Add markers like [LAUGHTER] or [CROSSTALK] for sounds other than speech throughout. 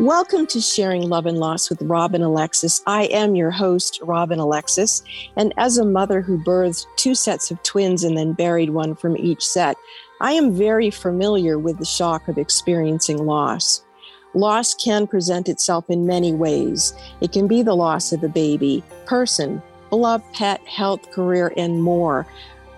Welcome to Sharing Love and Loss with Robin Alexis. I am your host, Robin Alexis. And as a mother who birthed two sets of twins and then buried one from each set, I am very familiar with the shock of experiencing loss. Loss can present itself in many ways. It can be the loss of a baby, person, beloved pet, health, career, and more.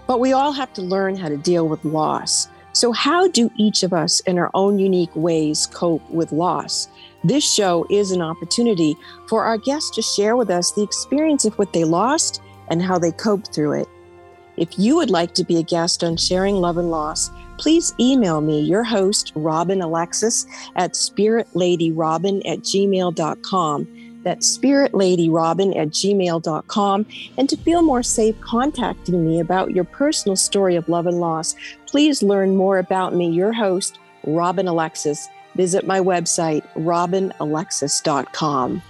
But we all have to learn how to deal with loss. So, how do each of us, in our own unique ways, cope with loss? This show is an opportunity for our guests to share with us the experience of what they lost and how they coped through it. If you would like to be a guest on Sharing Love and Loss, please email me, your host, Robin Alexis, at spiritladyrobin at gmail.com. That's spiritladyrobin at gmail.com. And to feel more safe contacting me about your personal story of love and loss, please learn more about me, your host, Robin Alexis visit my website, robinalexis.com.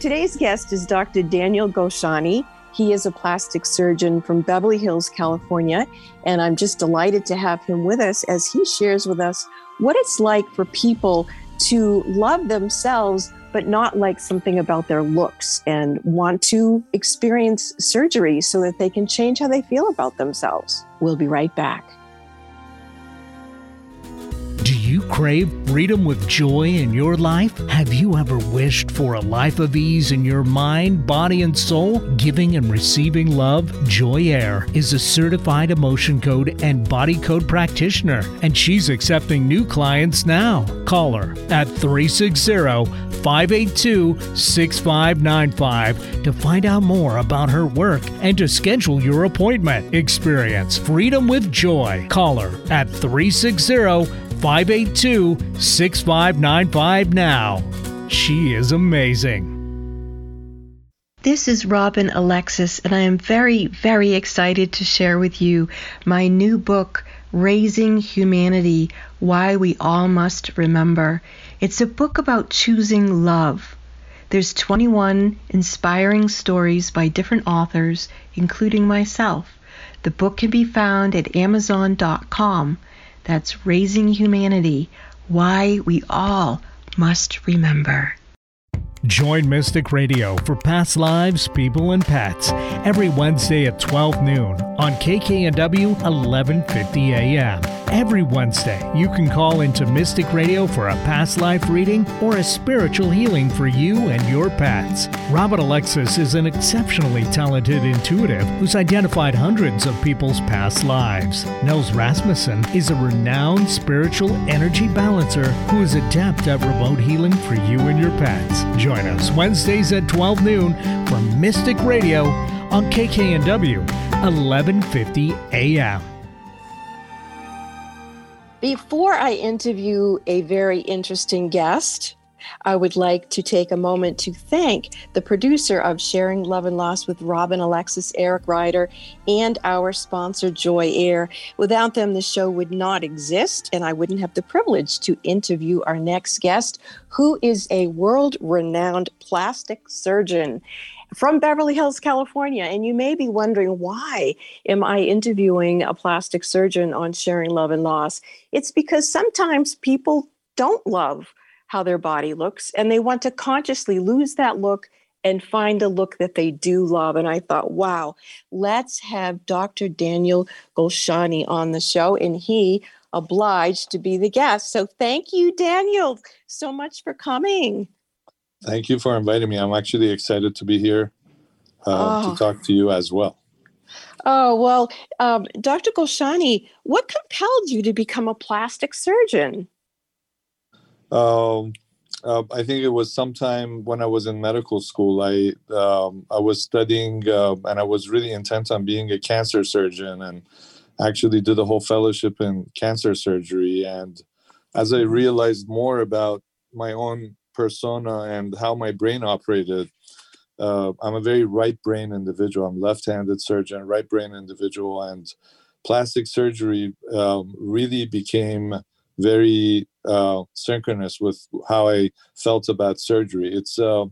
Today's guest is Dr. Daniel Goshani. He is a plastic surgeon from Beverly Hills, California, and I'm just delighted to have him with us as he shares with us what it's like for people to love themselves but not like something about their looks and want to experience surgery so that they can change how they feel about themselves. We'll be right back. Do you crave freedom with joy in your life? Have you ever wished for a life of ease in your mind, body, and soul? Giving and receiving love, Joy Air is a certified emotion code and body code practitioner, and she's accepting new clients now. Call her at 360 582 6595 to find out more about her work and to schedule your appointment. Experience freedom with joy. Call her at 360 582 6595 now. She is amazing. This is Robin Alexis, and I am very, very excited to share with you my new book, Raising Humanity Why We All Must Remember. It's a book about choosing love. There's 21 inspiring stories by different authors, including myself. The book can be found at Amazon.com. That's Raising Humanity Why We All Must Remember. Join Mystic Radio for past lives, people, and pets every Wednesday at 12 noon on KKNW 1150 AM. Every Wednesday, you can call into Mystic Radio for a past life reading or a spiritual healing for you and your pets. Robin Alexis is an exceptionally talented intuitive who's identified hundreds of people's past lives. Nels Rasmussen is a renowned spiritual energy balancer who is adept at remote healing for you and your pets. Join us Wednesdays at 12 noon for Mystic Radio on KKNW 1150 AM. Before I interview a very interesting guest, I would like to take a moment to thank the producer of Sharing Love and Loss with Robin Alexis, Eric Ryder, and our sponsor, Joy Air. Without them, the show would not exist, and I wouldn't have the privilege to interview our next guest, who is a world renowned plastic surgeon from Beverly Hills, California. And you may be wondering, why am I interviewing a plastic surgeon on sharing love and loss? It's because sometimes people don't love how their body looks and they want to consciously lose that look and find a look that they do love. And I thought, wow, let's have Dr. Daniel Golshani on the show. And he obliged to be the guest. So thank you, Daniel, so much for coming. Thank you for inviting me. I'm actually excited to be here uh, oh. to talk to you as well. Oh, well, um, Dr. Golshani, what compelled you to become a plastic surgeon? Um, uh, I think it was sometime when I was in medical school. I um, I was studying uh, and I was really intent on being a cancer surgeon and actually did a whole fellowship in cancer surgery. And as I realized more about my own persona and how my brain operated. Uh, I'm a very right brain individual. I'm left-handed surgeon, right brain individual, and plastic surgery um, really became very uh, synchronous with how I felt about surgery. It's uh,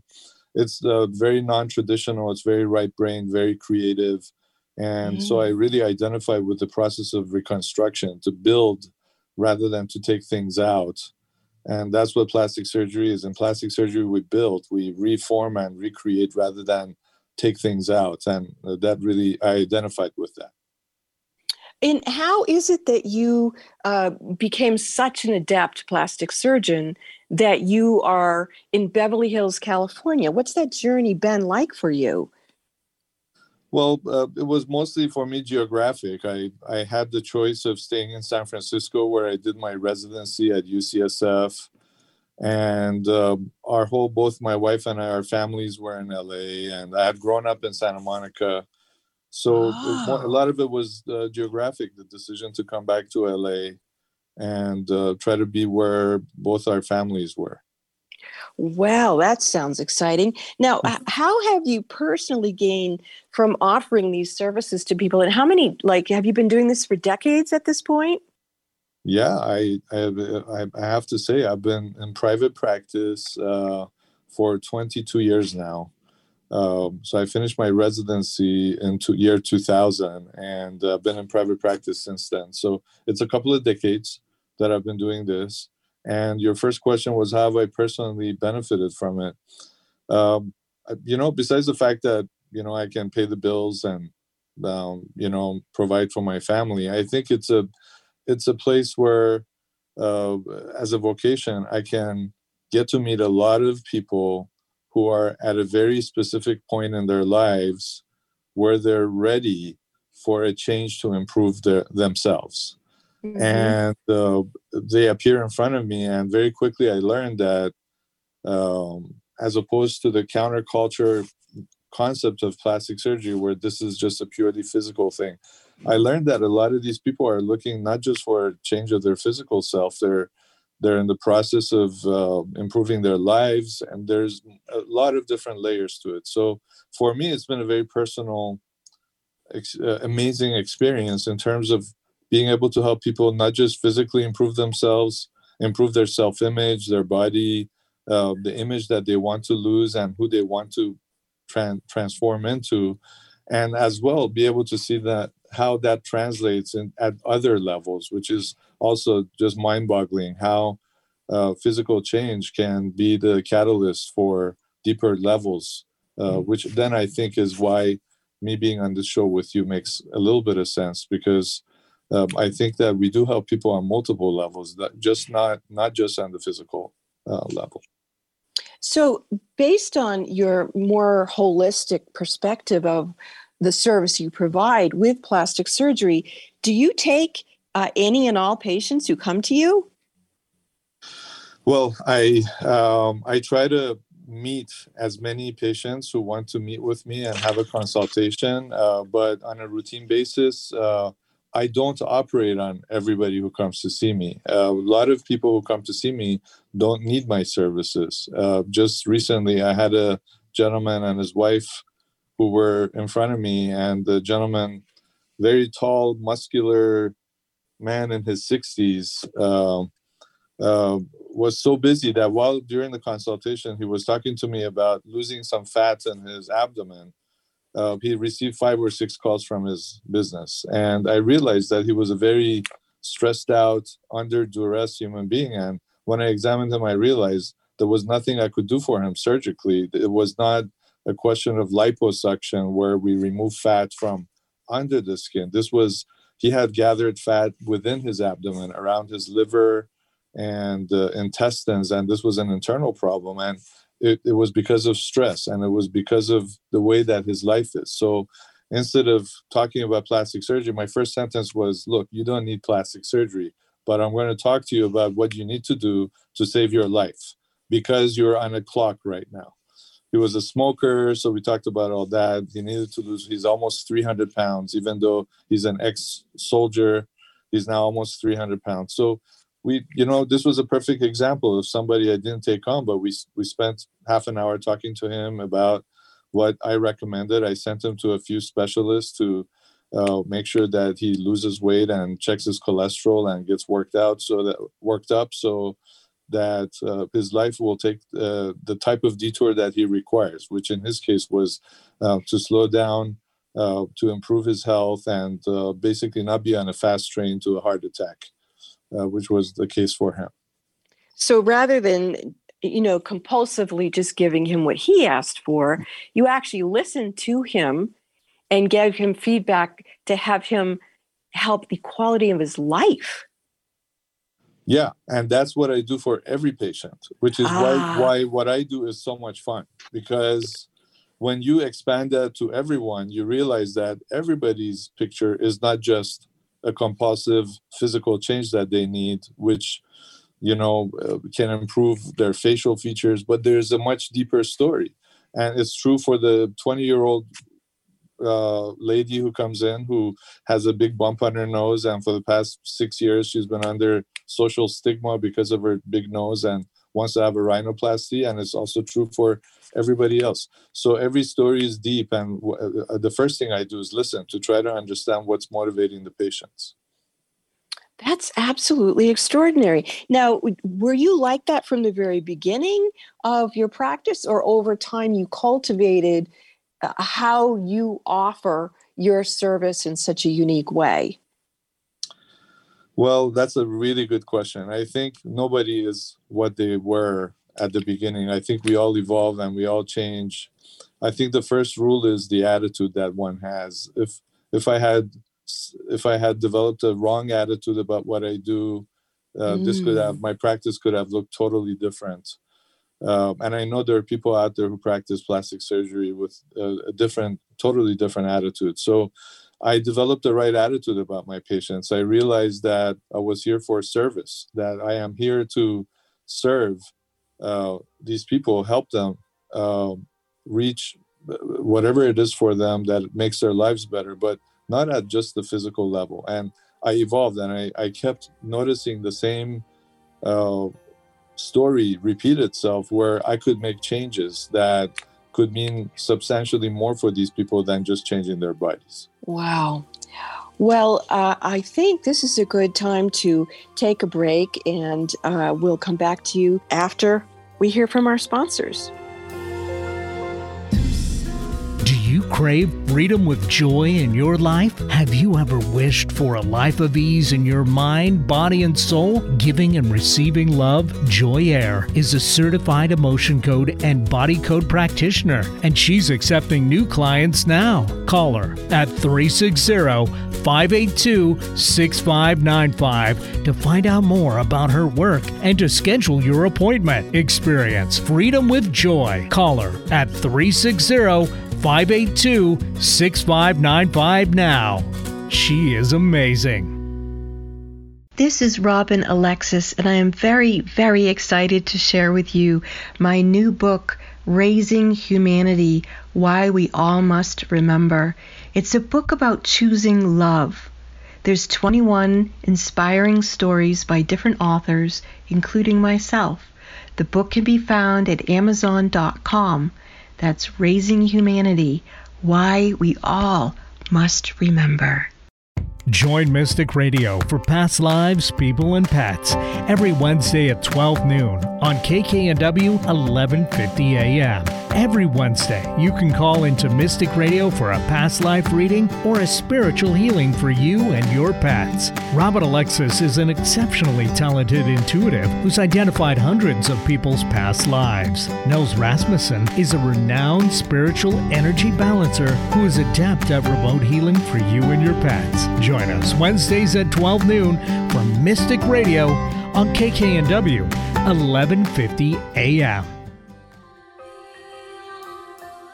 it's uh, very non-traditional. It's very right brain, very creative, and mm-hmm. so I really identify with the process of reconstruction to build rather than to take things out and that's what plastic surgery is in plastic surgery we build we reform and recreate rather than take things out and that really i identified with that and how is it that you uh, became such an adept plastic surgeon that you are in beverly hills california what's that journey been like for you well, uh, it was mostly for me geographic. I, I had the choice of staying in San Francisco, where I did my residency at UCSF. And uh, our whole, both my wife and I, our families were in LA, and I had grown up in Santa Monica. So oh. a lot of it was uh, geographic, the decision to come back to LA and uh, try to be where both our families were. Well, that sounds exciting. Now, mm-hmm. how have you personally gained from offering these services to people? And how many, like, have you been doing this for decades at this point? Yeah, I I, I have to say I've been in private practice uh, for 22 years now. Um, so I finished my residency in two, year 2000, and I've uh, been in private practice since then. So it's a couple of decades that I've been doing this. And your first question was, how have I personally benefited from it? Um, you know, besides the fact that you know I can pay the bills and um, you know provide for my family, I think it's a it's a place where, uh, as a vocation, I can get to meet a lot of people who are at a very specific point in their lives where they're ready for a change to improve their, themselves mm-hmm. and uh, they appear in front of me and very quickly i learned that um, as opposed to the counterculture concept of plastic surgery where this is just a purely physical thing i learned that a lot of these people are looking not just for a change of their physical self they're they're in the process of uh, improving their lives and there's a lot of different layers to it. So for me it's been a very personal ex- uh, amazing experience in terms of being able to help people not just physically improve themselves, improve their self image, their body, uh, the image that they want to lose, and who they want to tran- transform into, and as well be able to see that how that translates in, at other levels, which is also just mind boggling how uh, physical change can be the catalyst for deeper levels, uh, mm-hmm. which then I think is why me being on this show with you makes a little bit of sense because um, I think that we do help people on multiple levels, that just not not just on the physical uh, level. So, based on your more holistic perspective of the service you provide with plastic surgery, do you take uh, any and all patients who come to you? Well, I um, I try to meet as many patients who want to meet with me and have a consultation, uh, but on a routine basis. Uh, I don't operate on everybody who comes to see me. Uh, a lot of people who come to see me don't need my services. Uh, just recently, I had a gentleman and his wife who were in front of me, and the gentleman, very tall, muscular man in his 60s, uh, um, um, was so busy that while during the consultation, he was talking to me about losing some fat in his abdomen uh, he received five or six calls from his business. And I realized that he was a very stressed out, under duress human being. And when I examined him, I realized there was nothing I could do for him surgically. It was not a question of liposuction where we remove fat from under the skin. This was, he had gathered fat within his abdomen, around his liver and uh, intestines. And this was an internal problem. And it, it was because of stress and it was because of the way that his life is. So instead of talking about plastic surgery, my first sentence was, Look, you don't need plastic surgery, but I'm going to talk to you about what you need to do to save your life because you're on a clock right now. He was a smoker, so we talked about all that. He needed to lose, he's almost 300 pounds, even though he's an ex soldier, he's now almost 300 pounds. So we you know this was a perfect example of somebody i didn't take on but we we spent half an hour talking to him about what i recommended i sent him to a few specialists to uh, make sure that he loses weight and checks his cholesterol and gets worked out so that worked up so that uh, his life will take uh, the type of detour that he requires which in his case was uh, to slow down uh, to improve his health and uh, basically not be on a fast train to a heart attack uh, which was the case for him. So rather than you know compulsively just giving him what he asked for, you actually listened to him and gave him feedback to have him help the quality of his life. Yeah, and that's what I do for every patient, which is ah. why why what I do is so much fun because when you expand that to everyone, you realize that everybody's picture is not just a compulsive physical change that they need, which you know uh, can improve their facial features, but there's a much deeper story, and it's true for the 20 year old uh, lady who comes in who has a big bump on her nose, and for the past six years she's been under social stigma because of her big nose and wants to have a rhinoplasty, and it's also true for everybody else. So every story is deep, and w- uh, the first thing I do is listen to try to understand what's motivating the patients. That's absolutely extraordinary. Now, were you like that from the very beginning of your practice, or over time you cultivated uh, how you offer your service in such a unique way? Well, that's a really good question. I think nobody is what they were at the beginning. I think we all evolve and we all change. I think the first rule is the attitude that one has. If if I had if I had developed a wrong attitude about what I do, uh, mm. this could have mm. my practice could have looked totally different. Um, and I know there are people out there who practice plastic surgery with a, a different, totally different attitude. So I developed the right attitude about my patients. I realized that I was here for service, that I am here to serve uh, these people, help them uh, reach whatever it is for them that makes their lives better, but not at just the physical level. And I evolved and I, I kept noticing the same uh, story repeat itself where I could make changes that could mean substantially more for these people than just changing their bodies. Wow. Well, uh, I think this is a good time to take a break, and uh, we'll come back to you after we hear from our sponsors crave freedom with joy in your life? Have you ever wished for a life of ease in your mind, body, and soul? Giving and receiving love, Joy Air is a certified emotion code and body code practitioner, and she's accepting new clients now. Call her at 360 582 6595 to find out more about her work and to schedule your appointment. Experience freedom with joy. Call her at 360 582 6595 now. She is amazing. This is Robin Alexis, and I am very, very excited to share with you my new book, Raising Humanity Why We All Must Remember. It's a book about choosing love. There's 21 inspiring stories by different authors, including myself. The book can be found at Amazon.com. That's Raising Humanity Why We All Must Remember. Join Mystic Radio for past lives, people, and pets every Wednesday at 12 noon on KKNW 1150 AM. Every Wednesday, you can call into Mystic Radio for a past life reading or a spiritual healing for you and your pets. Robin Alexis is an exceptionally talented intuitive who's identified hundreds of people's past lives. Nels Rasmussen is a renowned spiritual energy balancer who is adept at remote healing for you and your pets. Join Join us Wednesdays at 12 noon for Mystic Radio on KKNW 1150 AM.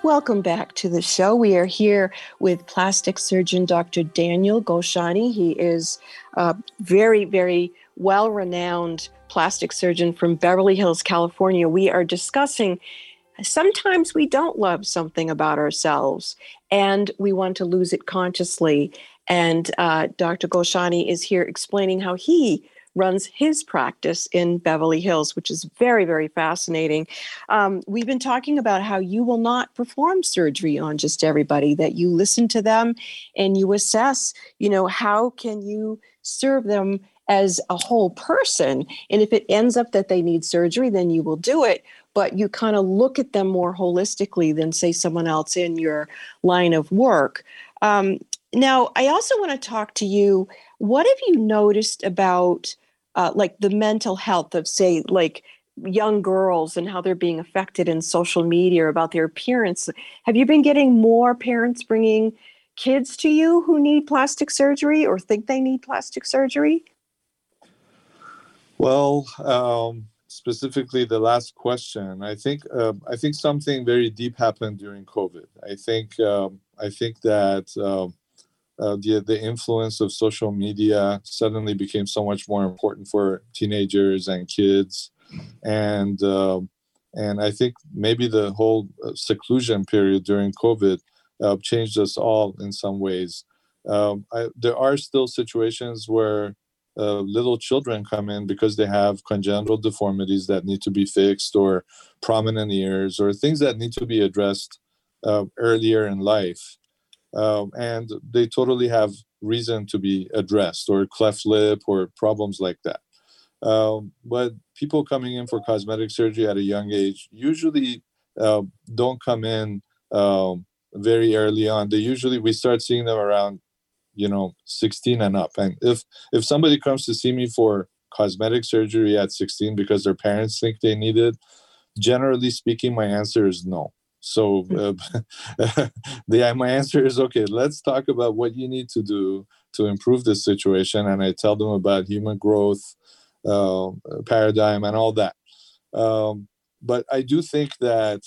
Welcome back to the show. We are here with plastic surgeon Dr. Daniel Goshani. He is a very, very well renowned plastic surgeon from Beverly Hills, California. We are discussing sometimes we don't love something about ourselves and we want to lose it consciously. And uh, Dr. Goshani is here explaining how he runs his practice in Beverly Hills, which is very, very fascinating. Um, we've been talking about how you will not perform surgery on just everybody, that you listen to them and you assess, you know, how can you serve them as a whole person. And if it ends up that they need surgery, then you will do it. But you kind of look at them more holistically than, say, someone else in your line of work. Um, now, I also want to talk to you. What have you noticed about uh, like the mental health of, say, like young girls and how they're being affected in social media about their appearance. Have you been getting more parents bringing kids to you who need plastic surgery or think they need plastic surgery? Well, um, specifically the last question, I think uh, I think something very deep happened during COVID. I think um, I think that um, uh, the the influence of social media suddenly became so much more important for teenagers and kids, and uh, and I think maybe the whole uh, seclusion period during COVID uh, changed us all in some ways. Um, I, there are still situations where uh, little children come in because they have congenital deformities that need to be fixed, or prominent ears, or things that need to be addressed uh, earlier in life um, and they totally have reason to be addressed or cleft lip or problems like that. Um, but people coming in for cosmetic surgery at a young age usually uh, don't come in um, very early on. They usually we start seeing them around you know 16 and up. And if if somebody comes to see me for cosmetic surgery at 16 because their parents think they need it generally speaking my answer is no so hmm. uh, [LAUGHS] the my answer is okay. Let's talk about what you need to do to improve this situation, and I tell them about human growth uh, paradigm and all that. Um, but I do think that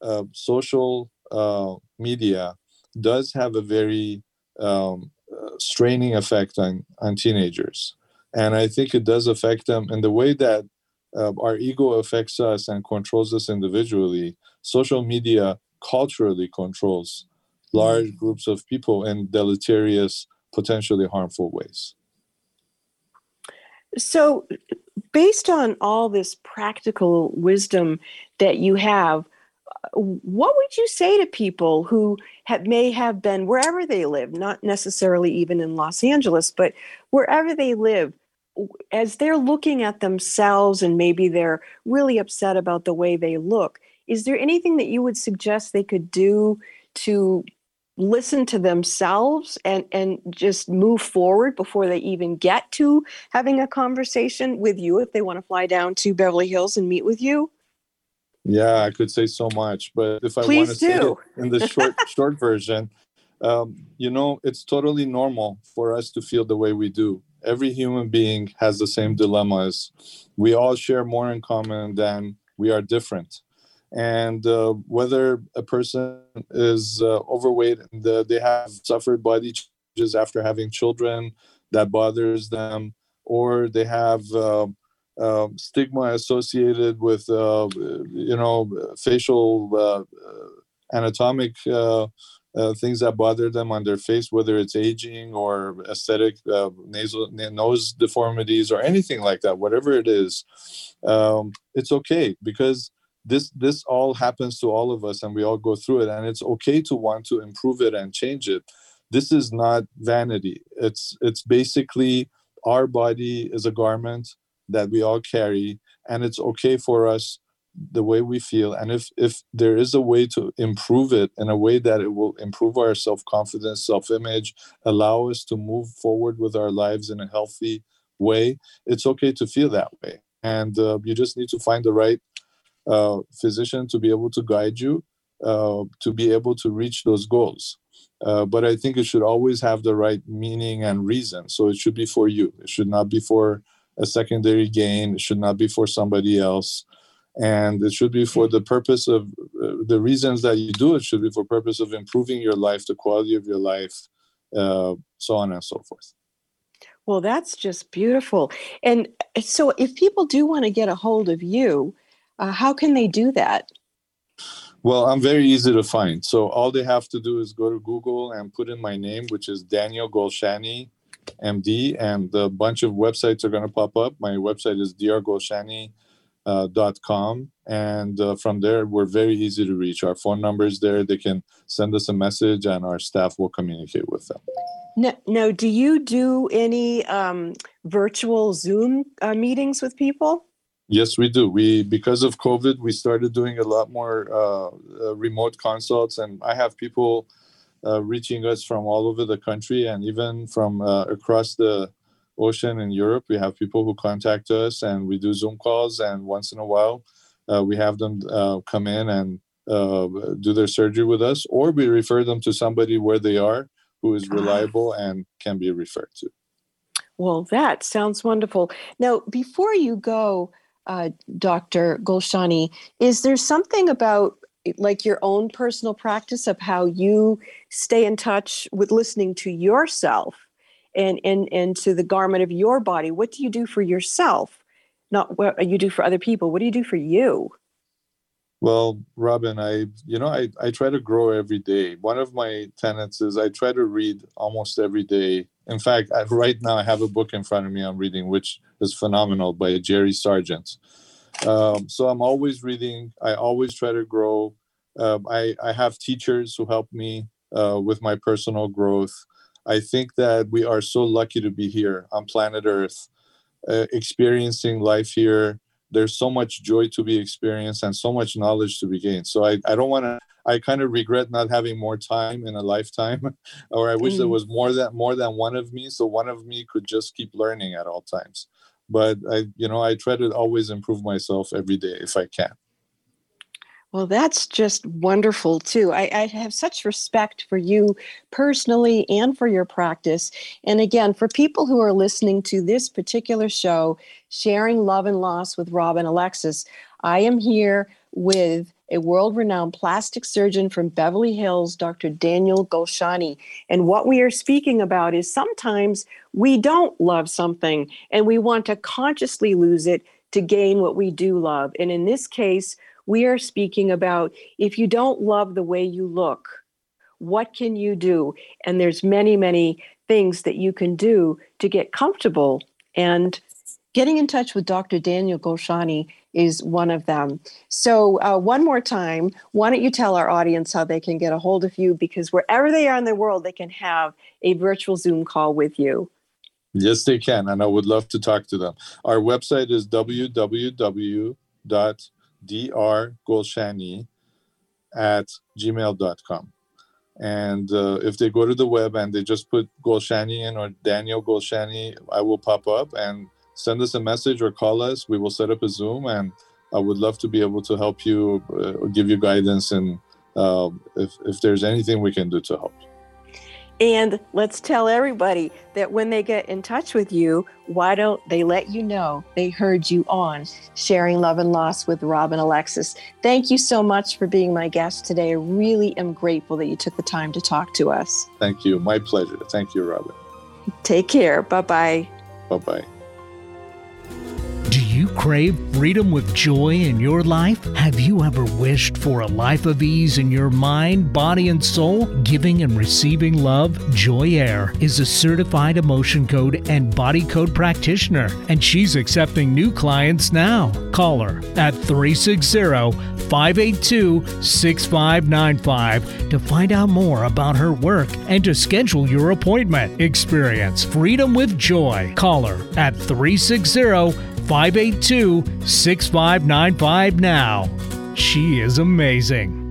uh, social uh, media does have a very um, uh, straining effect on on teenagers, and I think it does affect them in the way that uh, our ego affects us and controls us individually social media culturally controls large mm. groups of people in deleterious, potentially harmful ways. So, based on all this practical wisdom that you have, what would you say to people who have, may have been wherever they live, not necessarily even in Los Angeles, but wherever they live, as they're looking at themselves and maybe they're really upset about the way they look? is there anything that you would suggest they could do to listen to themselves and and just move forward before they even get to having a conversation with you if they want to fly down to Beverly Hills and meet with you? Yeah, I could say so much, but if I Please want to do. say it in the short [LAUGHS] short version, um, you know, it's totally normal for us to feel the way we do. Every human being has the same dilemmas. We all share more in common than we are different and uh, whether a person is uh, overweight and uh, they have suffered body changes after having children that bothers them, or they have um, um stigma associated with uh, you know facial uh, anatomic uh, things that bother them on their face, whether it's aging or aesthetic nasal nose deformities or anything like that, whatever it is, um, it's okay because this this all happens to all of us and we all go through it and it's okay to want to improve it and change it. This is not vanity. It's it's basically our body is a garment that we all carry and it's okay for us the way we feel and if if there is a way to improve it in a way that it will improve our self-confidence self-image allow us to move forward with our lives in a healthy way it's okay to feel that way and uh, you just need to find the right uh, physician to be able to guide you uh, to be able to reach those goals. Uh, but I think it should always have the right meaning and reason. So it should be for you. It should not be for a secondary gain. It should not be for somebody else. And it should be for the purpose of uh, the reasons that you do it should be for purpose of improving your life, the quality of your life, uh, so on and so forth. Well, that's just beautiful. And so, if people do want to get a hold of you, uh, how can they do that? Well, I'm very easy to find. So all they have to do is go to Google and put in my name, which is Daniel Golshani, MD, and a bunch of websites are going to pop up. My website is drgolshani.com. Uh, and uh, from there, we're very easy to reach. Our phone number is there. They can send us a message, and our staff will communicate with them. No, no do you do any um, virtual Zoom uh, meetings with people? Yes, we do. We because of COVID, we started doing a lot more uh, uh, remote consults, and I have people uh, reaching us from all over the country and even from uh, across the ocean in Europe, we have people who contact us and we do Zoom calls. And once in a while, uh, we have them uh, come in and uh, do their surgery with us, or we refer them to somebody where they are who is ah. reliable and can be referred to. Well, that sounds wonderful. Now, before you go, uh, Dr. Golshani, is there something about like your own personal practice of how you stay in touch with listening to yourself and and the garment of your body what do you do for yourself? Not what you do for other people what do you do for you? Well robin i you know i, I try to grow every day. One of my tenets is i try to read almost every day. In fact I, right now i have a book in front of me i'm reading which is phenomenal by jerry sargent. Um, so i'm always reading. I always try to grow. Um, I, I have teachers who help me uh, with my personal growth I think that we are so lucky to be here on planet Earth, uh, experiencing life here. There's so much joy to be experienced and so much knowledge to be gained. So I, I don't want to. I kind of regret not having more time in a lifetime, [LAUGHS] or I wish mm. there was more than more than one of me, so one of me could just keep learning at all times. But I, you know, I try to always improve myself every day if I can. Well, that's just wonderful too. I, I, have such respect for you personally and for your practice. And again, for people who are listening to this particular show, Sharing Love and Loss with Robin Alexis, I am here with a world renowned plastic surgeon from Beverly Hills, Dr. Daniel Golshani. And what we are speaking about is sometimes we don't love something and we want to consciously lose it to gain what we do love. And in this case, we are speaking about if you don't love the way you look, what can you do? And there's many, many things that you can do to get comfortable. And getting in touch with Dr. Daniel Golshani is one of them. So, uh, one more time, why don't you tell our audience how they can get a hold of you? Because wherever they are in the world, they can have a virtual Zoom call with you. Yes, they can. And I would love to talk to them. Our website is www drgolshani at gmail.com. And uh, if they go to the web and they just put Golshani in or Daniel Golshani, I will pop up and send us a message or call us. We will set up a Zoom, and I would love to be able to help you uh, give you guidance and uh, if, if there's anything we can do to help. And let's tell everybody that when they get in touch with you, why don't they let you know they heard you on Sharing Love and Loss with Robin Alexis? Thank you so much for being my guest today. I really am grateful that you took the time to talk to us. Thank you. My pleasure. Thank you, Robin. Take care. Bye bye. Bye bye. Crave freedom with joy in your life? Have you ever wished for a life of ease in your mind, body, and soul? Giving and receiving love, Joy Air is a certified emotion code and body code practitioner, and she's accepting new clients now. Call her at 360 582 6595 to find out more about her work and to schedule your appointment. Experience freedom with joy. Call her at 360 582 6595 now. She is amazing.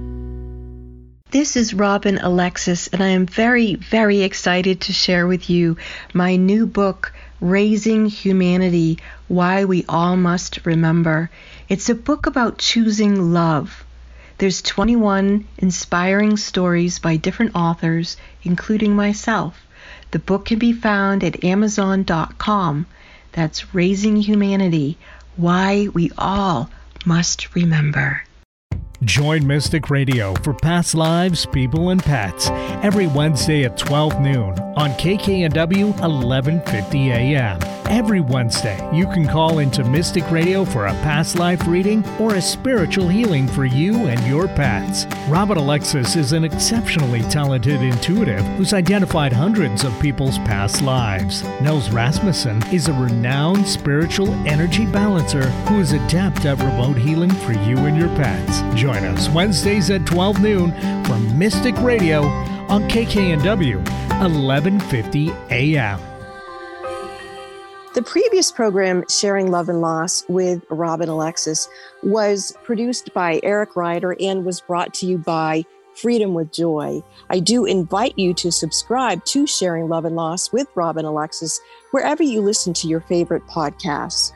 This is Robin Alexis, and I am very, very excited to share with you my new book, Raising Humanity Why We All Must Remember. It's a book about choosing love. There's 21 inspiring stories by different authors, including myself. The book can be found at Amazon.com. That's Raising Humanity Why We All Must Remember. Join Mystic Radio for past lives, people, and pets every Wednesday at 12 noon on KKNW 1150 AM. Every Wednesday, you can call into Mystic Radio for a past life reading or a spiritual healing for you and your pets. Robin Alexis is an exceptionally talented intuitive who's identified hundreds of people's past lives. Nels Rasmussen is a renowned spiritual energy balancer who is adept at remote healing for you and your pets. Join Join us Wednesdays at 12 noon from Mystic Radio on KKNW 1150 AM. The previous program, Sharing Love and Loss with Robin Alexis, was produced by Eric Ryder and was brought to you by Freedom with Joy. I do invite you to subscribe to Sharing Love and Loss with Robin Alexis wherever you listen to your favorite podcasts.